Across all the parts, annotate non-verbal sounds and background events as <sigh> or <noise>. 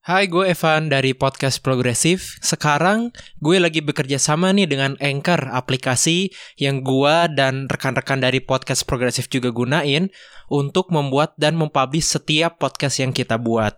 Hai, gue Evan dari Podcast Progresif. Sekarang gue lagi bekerja sama nih dengan Anchor, aplikasi yang gue dan rekan-rekan dari Podcast Progresif juga gunain untuk membuat dan mempublish setiap podcast yang kita buat.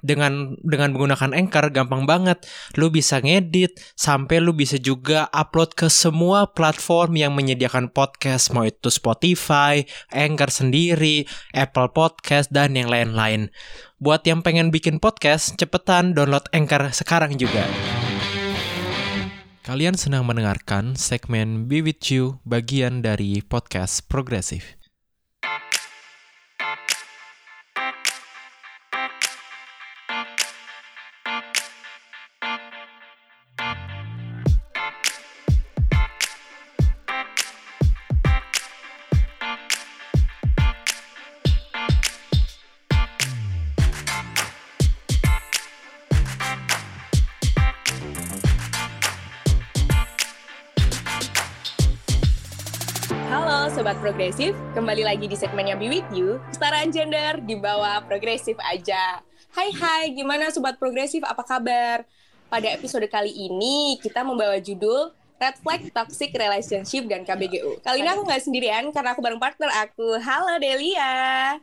Dengan dengan menggunakan Anchor gampang banget. Lu bisa ngedit sampai lu bisa juga upload ke semua platform yang menyediakan podcast, mau itu Spotify, Anchor sendiri, Apple Podcast dan yang lain-lain. Buat yang pengen bikin podcast, cepetan download Anchor sekarang juga. Kalian senang mendengarkan segmen Be With You bagian dari podcast progresif. Kembali lagi di segmennya Be With You, kesetaraan gender di bawah progresif aja. Hai hai, gimana Sobat Progresif, apa kabar? Pada episode kali ini, kita membawa judul Red Flag Toxic Relationship dan KBGU. Kali ini aku nggak sendirian, karena aku bareng partner aku. Halo Delia.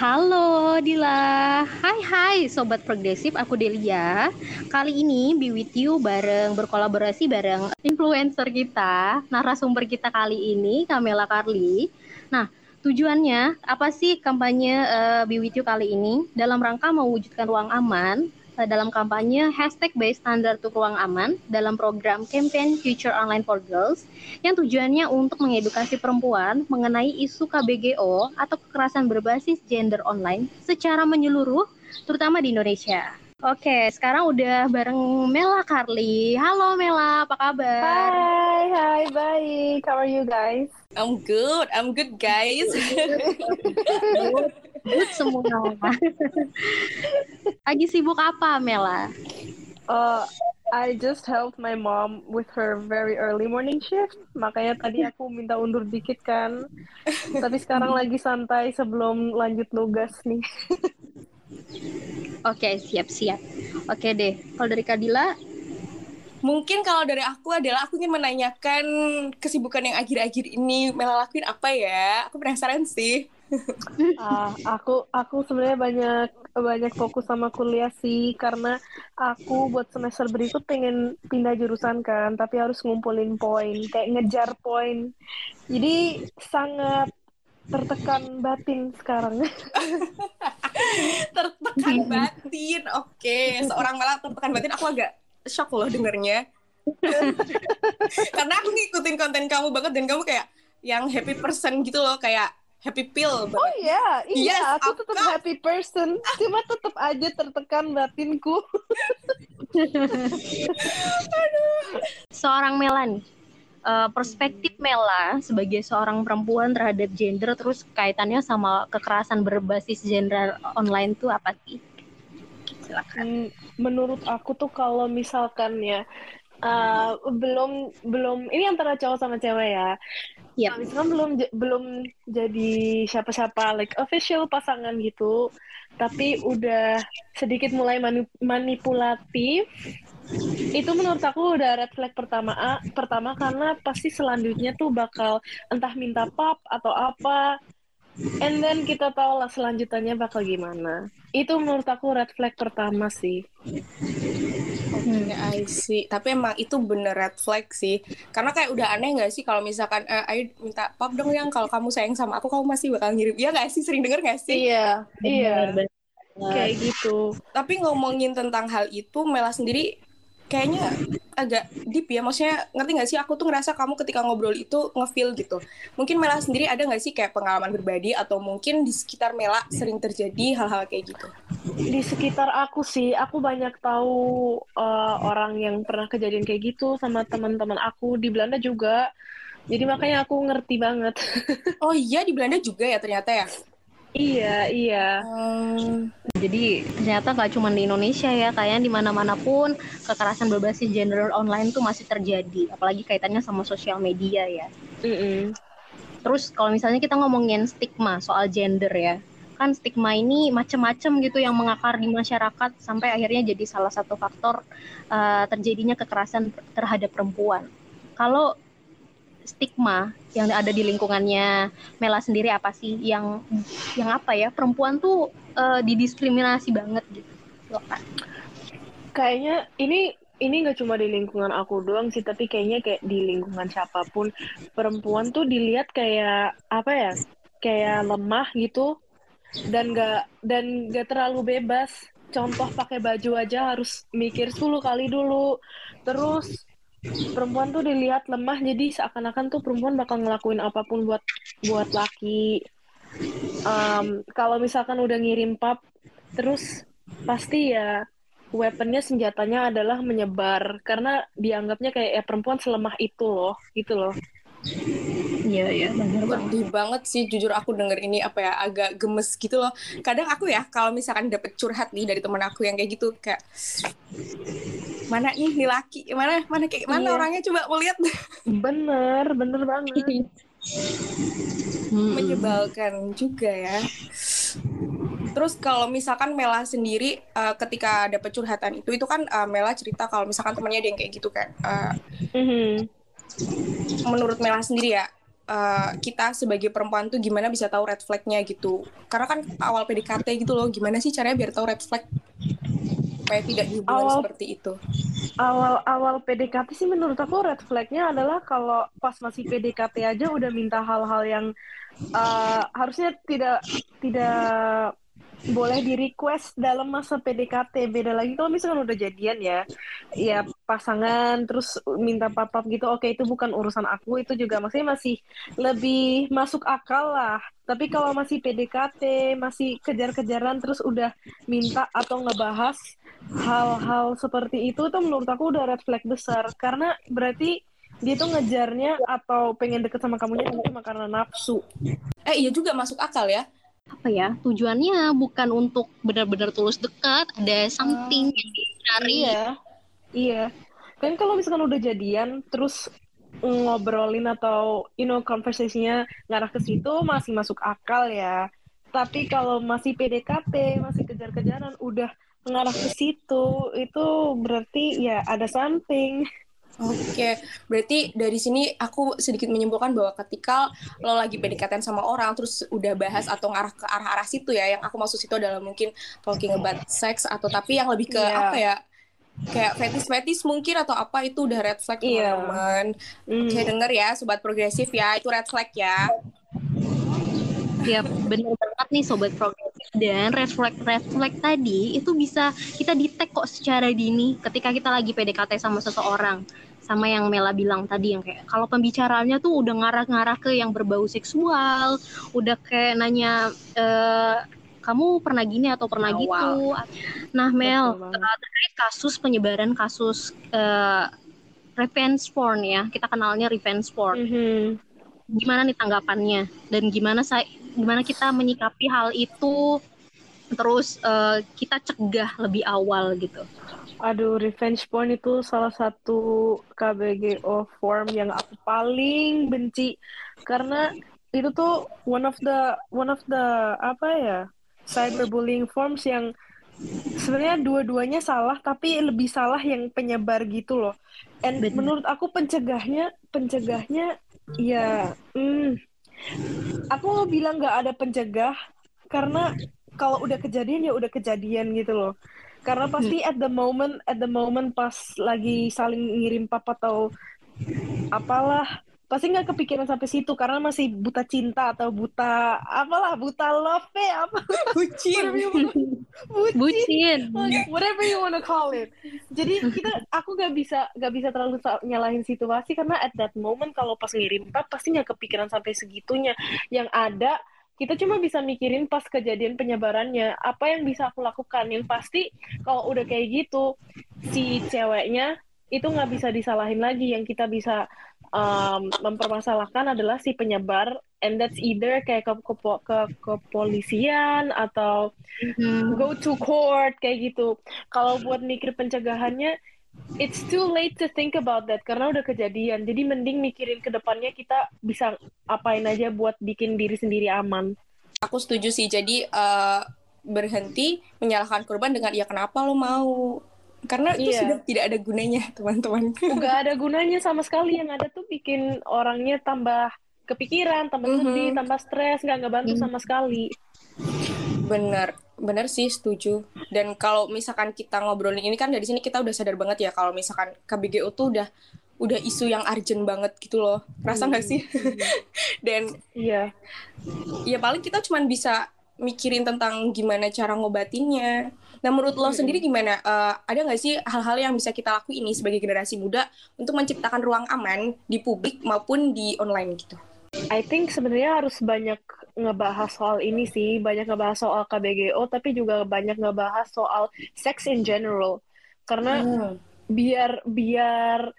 Halo Dila, hai hai Sobat Progresif, aku Delia Kali ini Be With You bareng berkolaborasi bareng influencer kita Narasumber kita kali ini, Kamela Carly Nah, tujuannya apa sih kampanye uh, Be kali ini? Dalam rangka mewujudkan ruang aman uh, dalam kampanye hashtag by standar untuk ruang aman dalam program campaign Future Online for Girls yang tujuannya untuk mengedukasi perempuan mengenai isu KBGO atau kekerasan berbasis gender online secara menyeluruh terutama di Indonesia. Oke, sekarang udah bareng Mela Carly. Halo Mela, apa kabar? Hai, hai, baik. How are you guys? I'm good, I'm good guys. Good semua. Lagi sibuk apa Mela? Uh, I just helped my mom with her very early morning shift. Makanya tadi aku minta undur dikit kan. Tapi sekarang lagi santai sebelum lanjut nugas nih. Oke, siap-siap. Oke deh, kalau dari Kadila, Mungkin kalau dari aku adalah aku ingin menanyakan kesibukan yang akhir-akhir ini Mela lakuin apa ya? Aku penasaran sih. <laughs> Ah, aku aku sebenarnya banyak banyak fokus sama kuliah sih karena aku buat semester berikut pengen pindah jurusan kan, tapi harus ngumpulin poin, kayak ngejar poin. Jadi sangat tertekan batin sekarang. <laughs> <laughs> tertekan batin. Oke, seorang Mela tertekan batin aku agak shock loh dengernya. <laughs> Karena aku ngikutin konten kamu banget dan kamu kayak yang happy person gitu loh, kayak happy pill banget. Oh iya, iya, Yes, aku tetap course. happy person. Cuma tetap aja tertekan batinku. <laughs> seorang Mela eh, perspektif Mela sebagai seorang perempuan terhadap gender terus kaitannya sama kekerasan berbasis gender online tuh apa sih? Silakan. Hmm, menurut aku tuh kalau misalkan ya uh, belum belum ini antara cowok sama cewek ya. Yap. Nah, misalkan belum belum jadi siapa-siapa like official pasangan gitu, tapi udah sedikit mulai mani- manipulatif. Itu menurut aku udah red flag pertama A- pertama karena pasti selanjutnya tuh bakal entah minta pap atau apa. And then kita tahu lah selanjutannya bakal gimana. Itu menurut aku red flag pertama sih. Oke, I see. Tapi emang itu bener red flag sih. Karena kayak udah aneh gak sih kalau misalkan, eh, ayo minta pap dong yang kalau kamu sayang sama aku, kamu masih bakal ngirim. Iya gak sih? Sering denger gak sih? Iya, iya, kayak gitu. Tapi ngomongin tentang hal itu, Mela sendiri kayaknya agak deep ya. Maksudnya ngerti gak sih? Aku tuh ngerasa kamu ketika ngobrol itu ngefeel gitu. Mungkin Mela sendiri ada gak sih kayak pengalaman pribadi atau mungkin di sekitar Mela sering terjadi hal-hal kayak gitu? Di sekitar aku sih, aku banyak tahu uh, orang yang pernah kejadian kayak gitu sama teman-teman aku di Belanda juga. Jadi makanya aku ngerti banget. <laughs> Oh iya, di Belanda juga ya ternyata ya? Iya, iya. Hmm, Jadi ternyata nggak cuma di Indonesia ya, kayaknya di mana-mana pun kekerasan berbasis gender online tuh masih terjadi, apalagi kaitannya sama sosial media ya. Mm-mm. Terus kalau misalnya kita ngomongin stigma soal gender ya, kan stigma ini macam-macam gitu yang mengakar di masyarakat sampai akhirnya jadi salah satu faktor uh, terjadinya kekerasan terhadap perempuan. Kalau stigma yang ada di lingkungannya Mela sendiri apa sih yang yang apa ya perempuan tuh uh, didiskriminasi banget gitu. Kayaknya ini ini nggak cuma di lingkungan aku doang sih, tapi kayaknya kayak di lingkungan siapa pun perempuan tuh dilihat kayak apa ya, kayak lemah gitu dan nggak dan nggak terlalu bebas. Contoh pakai baju aja harus mikir 10 kali dulu. Terus perempuan tuh dilihat lemah jadi seakan-akan tuh perempuan bakal ngelakuin apa pun buat buat laki. Um, kalau misalkan udah ngirim pap, terus pasti ya weaponnya senjatanya adalah menyebar karena dianggapnya kayak ya perempuan selemah itu loh gitu loh Iya iya benar banget. banget sih jujur aku denger ini apa ya agak gemes gitu loh. Kadang aku ya kalau misalkan dapet curhat nih dari temen aku yang kayak gitu kayak mana nih nih laki mana mana kayak mana iya. orangnya coba mau lihat. Bener bener banget. <laughs> Menyebalkan juga ya. Terus kalau misalkan Mela sendiri uh, ketika dapet curhatan itu itu kan uh, Mela cerita kalau misalkan temannya ada yang kayak gitu kan. Uh, mm-hmm. Menurut Mela sendiri ya, uh, kita sebagai perempuan tuh gimana bisa tahu red flagnya gitu? Karena kan awal PDKT gitu loh, gimana sih caranya biar tahu red flag supaya tidak awal, seperti itu? Awal awal PDKT sih menurut aku red flagnya adalah kalau pas masih PDKT aja udah minta hal-hal yang uh, harusnya tidak tidak boleh di request dalam masa PDKT beda lagi kalau misalkan udah jadian ya ya pasangan terus minta papap gitu oke itu bukan urusan aku itu juga maksudnya masih lebih masuk akal lah. Tapi kalau masih PDKT masih kejar-kejaran terus udah minta atau ngebahas hal-hal seperti itu tuh menurut aku udah red flag besar. Karena berarti dia tuh ngejarnya atau pengen deket sama kamunya cuma karena nafsu. Eh iya juga masuk akal ya. Apa ya tujuannya bukan untuk benar-benar tulus dekat ada something uh, yang dicari. Iya iya kan kalau misalkan udah jadian terus ngobrolin atau you know conversasinya ngarah ke situ masih masuk akal ya tapi kalau masih PDKT masih kejar-kejaran udah ngarah ke situ itu berarti ya ada something Oke, berarti dari sini aku sedikit menyimpulkan bahwa ketika lo lagi PDKT sama orang terus udah bahas atau ngarah ke arah-arah situ ya, yang aku maksud situ adalah mungkin talking about sex atau tapi yang lebih ke yeah. apa ya? Kayak fetis-fetis mungkin atau apa itu udah red flag yeah. teman-teman. Mm. Oke, denger ya sobat progresif ya, itu red flag ya. Ya, bener banget nih sobat progresif dan red flag red flag tadi itu bisa kita detect kok secara dini ketika kita lagi PDKT sama seseorang sama yang Mela bilang tadi yang kayak kalau pembicaraannya tuh udah ngarah-ngarah ke yang berbau seksual, udah kayak nanya e, kamu pernah gini atau pernah oh, gitu. Wow. Nah, Mel, uh, terkait kasus penyebaran kasus uh, revenge porn ya, kita kenalnya revenge porn. Mm -hmm. Gimana nih tanggapannya dan gimana saya gimana kita menyikapi hal itu terus uh, kita cegah lebih awal gitu. Aduh, revenge porn itu salah satu KBGO form yang aku paling benci karena itu tuh one of the one of the apa ya cyberbullying forms yang sebenarnya dua-duanya salah tapi lebih salah yang penyebar gitu loh. And Bener. menurut aku pencegahnya pencegahnya ya hmm, aku bilang nggak ada pencegah karena kalau udah kejadian ya udah kejadian gitu loh karena pasti hmm. at the moment at the moment pas lagi saling ngirim papa atau apalah pasti nggak kepikiran sampai situ karena masih buta cinta atau buta apalah buta love ya apa? <laughs> Bucin. Bucin, bucin. whatever you wanna call it. Jadi kita aku nggak bisa nggak bisa terlalu nyalahin situasi karena at that moment kalau pas ngirim pap pasti nggak kepikiran sampai segitunya. Yang ada kita cuma bisa mikirin pas kejadian penyebarannya. Apa yang bisa aku lakukan? Yang pasti kalau udah kayak gitu si ceweknya itu nggak bisa disalahin lagi. Yang kita bisa um, mempermasalahkan adalah si penyebar and that's either kayak ke ke, ke kepolisian atau mm-hmm. go to court kayak gitu kalau buat mikir pencegahannya it's too late to think about that karena udah kejadian. Jadi mending mikirin ke depannya kita bisa apain aja buat bikin diri sendiri aman. Aku setuju sih. Jadi uh, berhenti menyalahkan korban dengan ya kenapa lo mau? Karena itu Iya. sudah tidak ada gunanya, teman-teman. nggak <laughs> ada gunanya sama sekali yang ada tuh bikin orangnya tambah kepikiran, tambah Mhm. sedih, tambah stres, nggak ngebantu Mhm. sama sekali. Bener, bener sih setuju. Dan kalau misalkan kita ngobrolin ini kan dari sini kita udah sadar banget ya kalau misalkan KBGO tuh udah udah isu yang urgent banget gitu loh. Rasa nggak sih? <laughs> Dan Iya, ya paling kita cuman bisa mikirin tentang gimana cara ngobatinnya. Nah menurut lo sendiri gimana? Eh, ada nggak sih hal-hal yang bisa kita lakuin ini sebagai generasi muda untuk menciptakan ruang aman di publik maupun di online gitu? I think sebenarnya harus banyak ngebahas soal ini sih, banyak ngebahas soal KBGO, tapi juga banyak ngebahas soal sex in general. Karena biar biar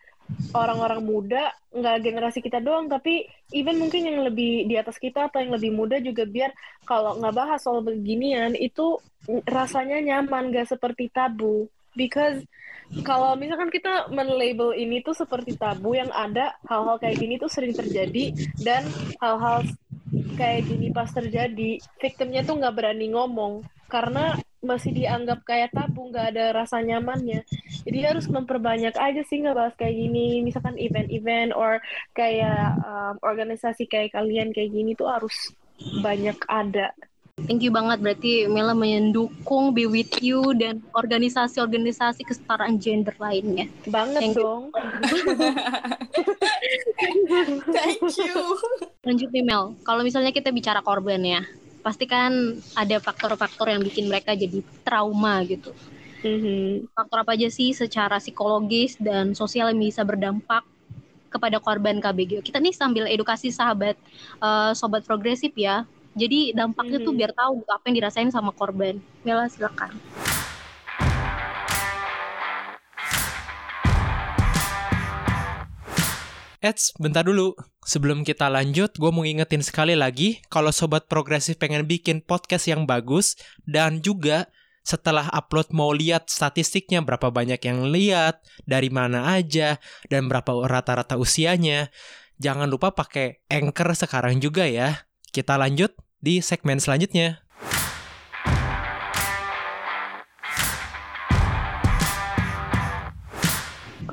orang-orang muda nggak generasi kita doang tapi even mungkin yang lebih di atas kita atau yang lebih muda juga biar kalau nggak bahas soal beginian itu rasanya nyaman gak seperti tabu. Because kalau misalkan kita men-label ini tuh seperti tabu yang ada hal-hal kayak gini tuh sering terjadi dan hal-hal kayak gini pas terjadi victimnya tuh nggak berani ngomong karena masih dianggap kayak tabu nggak ada rasa nyamannya. Jadi harus memperbanyak aja sih nggak bahas kayak gini. Misalkan event-event or kayak um, organisasi kayak kalian kayak gini tuh harus banyak ada. Thank you banget. Berarti Mela mendukung Be With You dan organisasi-organisasi kesetaraan gender lainnya. banget Thank you. dong. <laughs> Thank you. Lanjut nih Mel, kalau misalnya kita bicara korban ya, pasti kan ada faktor-faktor yang bikin mereka jadi trauma gitu. Mhm. Faktor apa aja sih secara psikologis dan sosial yang bisa berdampak kepada korban KBGO? Kita nih sambil edukasi sahabat eh, sobat progresif ya. Jadi dampaknya tuh Mhm. biar tahu gitu apa yang dirasain sama korban. Mela silakan. Eits, bentar dulu. Sebelum kita lanjut, gue mau ngingetin sekali lagi kalau Sobat Progresif pengen bikin podcast yang bagus dan juga setelah upload mau lihat statistiknya berapa banyak yang lihat, dari mana aja, dan berapa rata-rata usianya. Jangan lupa pakai Anchor sekarang juga ya. Kita lanjut di segmen selanjutnya.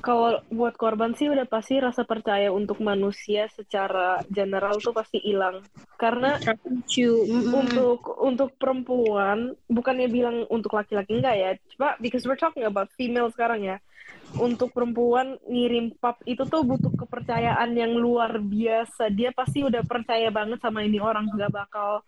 Kalau buat korban sih udah pasti rasa percaya untuk manusia secara general tuh pasti hilang karena. Mm-mm. untuk untuk perempuan bukannya bilang untuk laki-laki enggak ya coba because we're talking about female sekarang ya untuk perempuan ngirim pap itu tuh butuh kepercayaan yang luar biasa dia pasti udah percaya banget sama ini orang nggak bakal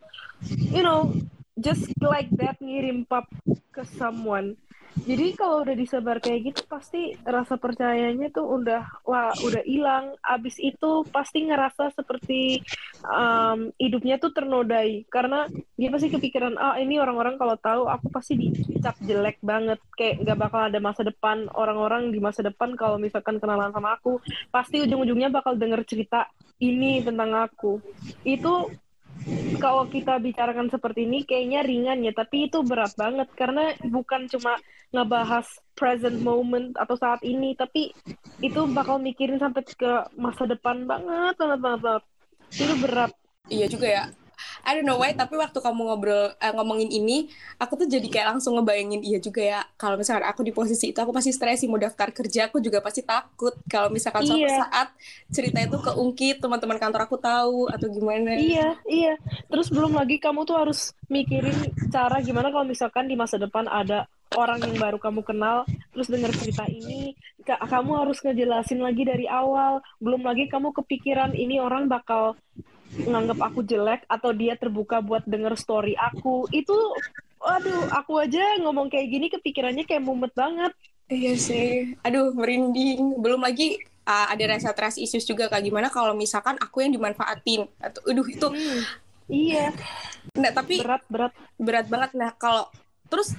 you know just like that ngirim pap ke someone jadi kalau udah disebar kayak gitu pasti rasa percayanya tuh udah wah udah hilang. Abis itu pasti ngerasa seperti um, hidupnya tuh ternodai. Karena dia pasti kepikiran ah ini orang-orang kalau tahu aku pasti dicap jelek banget. Kayak nggak bakal ada masa depan orang-orang di masa depan kalau misalkan kenalan sama aku. Pasti ujung-ujungnya bakal denger cerita ini tentang aku. Itu kalau kita bicarakan seperti ini kayaknya ringan ya tapi itu berat banget karena bukan cuma ngebahas present moment atau saat ini tapi itu bakal mikirin sampai ke masa depan banget banget banget, banget. itu berat Iya juga ya. I don't know why, tapi waktu kamu ngobrol eh, ngomongin ini, aku tuh jadi kayak langsung ngebayangin iya juga ya. Kalau misalkan aku di posisi itu, aku pasti stres sih mau daftar kerja, aku juga pasti takut. Kalau misalkan suatu Iya. saat cerita itu keungkit, teman-teman kantor aku tahu atau gimana. Iya, iya. Terus belum lagi kamu tuh harus mikirin cara gimana kalau misalkan di masa depan ada orang yang baru kamu kenal, terus dengar cerita ini, ka- kamu harus ngejelasin lagi dari awal. Belum lagi kamu kepikiran ini orang bakal nganggap aku jelek atau dia terbuka buat denger story aku. Itu, aduh, aku aja ngomong kayak gini kepikirannya kayak mumet banget. Iya sih. Aduh, merinding. Belum lagi ah, ada rasa trust issues juga kayak gimana kalau misalkan aku yang dimanfaatin atau aduh itu Hmm, iya, nah tapi berat, berat. berat banget nah kalau terus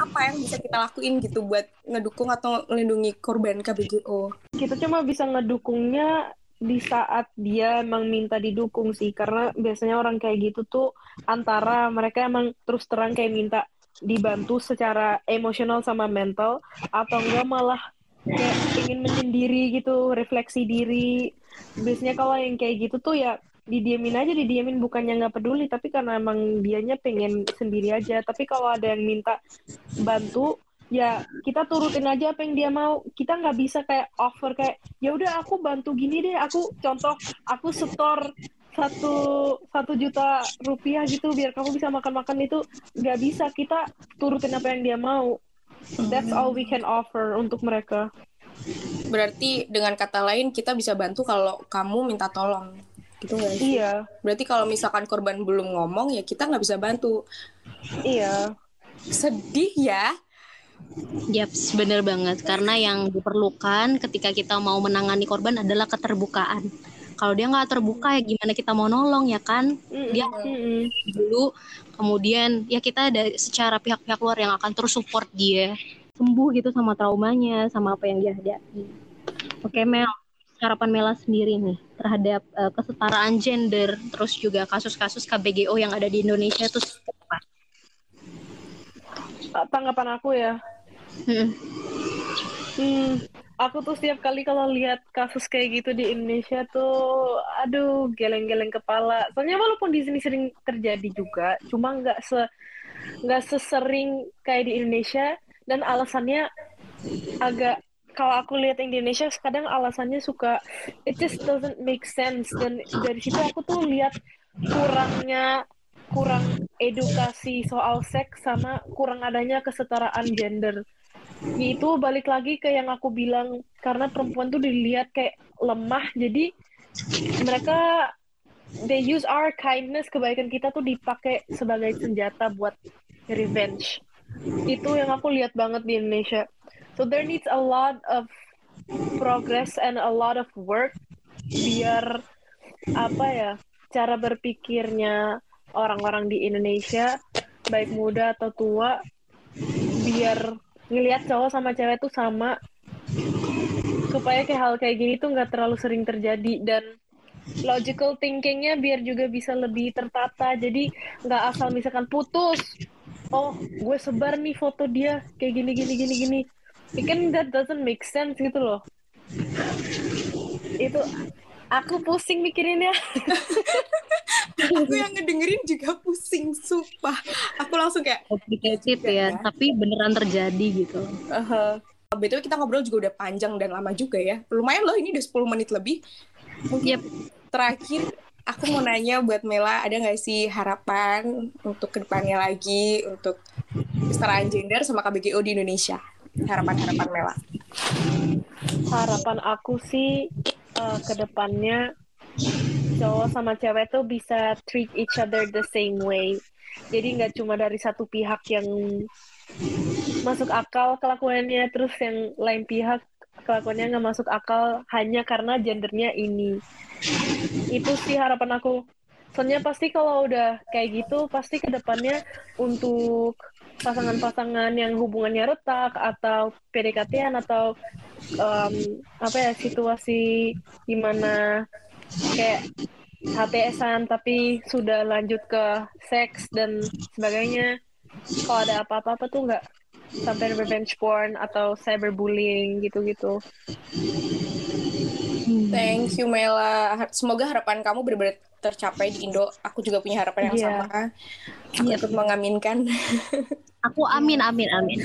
apa yang bisa kita lakuin gitu buat ngedukung atau melindungi korban KBGO kita cuma bisa ngedukungnya di saat dia emang minta didukung sih karena biasanya orang kayak gitu tuh antara mereka emang terus terang kayak minta dibantu secara emosional sama mental atau enggak malah kayak ingin menyendiri gitu refleksi diri. Biasanya kalau yang kayak gitu tuh ya didiemin aja didiemin bukannya nggak peduli tapi karena emang dianya pengen sendiri aja. Tapi kalau ada yang minta bantu ya kita turutin aja apa yang dia mau kita nggak bisa kayak offer kayak ya udah aku bantu gini deh aku contoh aku setor satu satu juta rupiah gitu biar kamu bisa makan-makan itu nggak bisa kita turutin apa yang dia mau that's all we can offer untuk mereka Berarti dengan kata lain kita bisa bantu kalau kamu minta tolong. Gitu nggak sih? iya Berarti kalau misalkan korban belum ngomong ya kita nggak bisa bantu. iya Sedih ya. Yaps, bener banget. Karena yang diperlukan ketika kita mau menangani korban adalah keterbukaan. Kalau dia nggak terbuka ya gimana kita mau nolong ya kan? Dia Mm-mm. dulu, kemudian ya kita dari secara pihak-pihak luar yang akan terus support dia sembuh gitu sama traumanya, sama apa yang dia hadapi. Oke Mel, harapan Mela sendiri nih terhadap eh, kesetaraan gender, terus juga kasus-kasus KBGO yang ada di Indonesia itu tanggapan aku ya Hmm. Hmm, aku tuh setiap kali kalau lihat kasus kayak gitu di Indonesia tuh, aduh, geleng-geleng kepala. Soalnya walaupun di sini sering terjadi juga, cuma nggak se nggak sesering kayak di Indonesia dan alasannya agak kalau aku lihat yang di Indonesia kadang alasannya suka it just doesn't make sense dan dari situ aku tuh lihat kurangnya kurang edukasi soal seks sama kurang adanya kesetaraan gender. Itu balik lagi ke yang aku bilang karena perempuan tuh dilihat kayak lemah jadi mereka they use our kindness kebaikan kita tuh dipakai sebagai senjata buat revenge. Itu yang aku lihat banget di Indonesia. So there needs a lot of progress and a lot of work biar apa ya cara berpikirnya orang-orang di Indonesia baik muda atau tua biar ngelihat cowok sama cewek tuh sama. Supaya kayak hal kayak gini tuh nggak terlalu sering terjadi. Dan logical thinkingnya biar juga bisa lebih tertata. Jadi nggak asal misalkan putus oh gue sebar nih foto dia kayak gini gini gini gini. It kan that doesn't make sense gitu loh. Itu aku pusing mikirinnya <laughs> Aku yang ngedengerin juga pusing, sumpah. Aku langsung kayak, Complicated Juga ya, ya. tapi beneran terjadi gitu. uh BTW kita ngobrol juga udah panjang dan lama juga ya. Lumayan loh, ini udah 10 menit lebih. Mungkin Yep. terakhir aku mau nanya buat Mela, ada nggak sih harapan untuk ke depannya lagi untuk kesetaraan gender sama KBGO di Indonesia? Harapan-harapan Mela. harapan aku sih eh, ke depannya cowok sama cewek tuh bisa treat each other the same way. Jadi nggak cuma dari satu pihak yang masuk akal kelakuannya, terus yang lain pihak kelakuannya nggak masuk akal hanya karena gendernya ini. Itu sih harapan aku. Soalnya pasti kalau udah kayak gitu, pasti ke depannya untuk pasangan-pasangan yang hubungannya retak atau PDKT-an atau em, apa ya situasi di mana kayak HTS-an tapi sudah lanjut ke seks dan sebagainya kalau ada apa-apa tuh nggak sampai revenge porn atau cyberbullying gitu-gitu Thank you Mela. Semoga harapan kamu benar-benar tercapai di Indo. Aku juga punya harapan yang Iya. sama. Aku ikut mengaminkan. <laughs> Aku amin amin amin.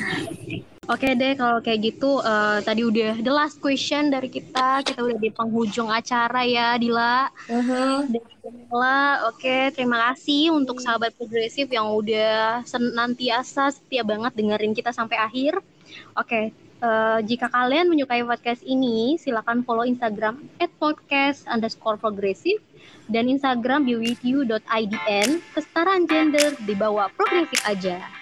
Oke deh kalau kayak gitu eh, tadi udah the last question dari kita. Kita udah di penghujung acara ya Dila. Dan Dila, oke terima kasih untuk sahabat progresif yang udah senantiasa setia banget dengerin kita sampai akhir. Oke, eh, jika kalian menyukai podcast ini, silakan follow Instagram @podcast underscore progresif dan Instagram bewithyou.idn kesetaraan gender di bawah progresif aja.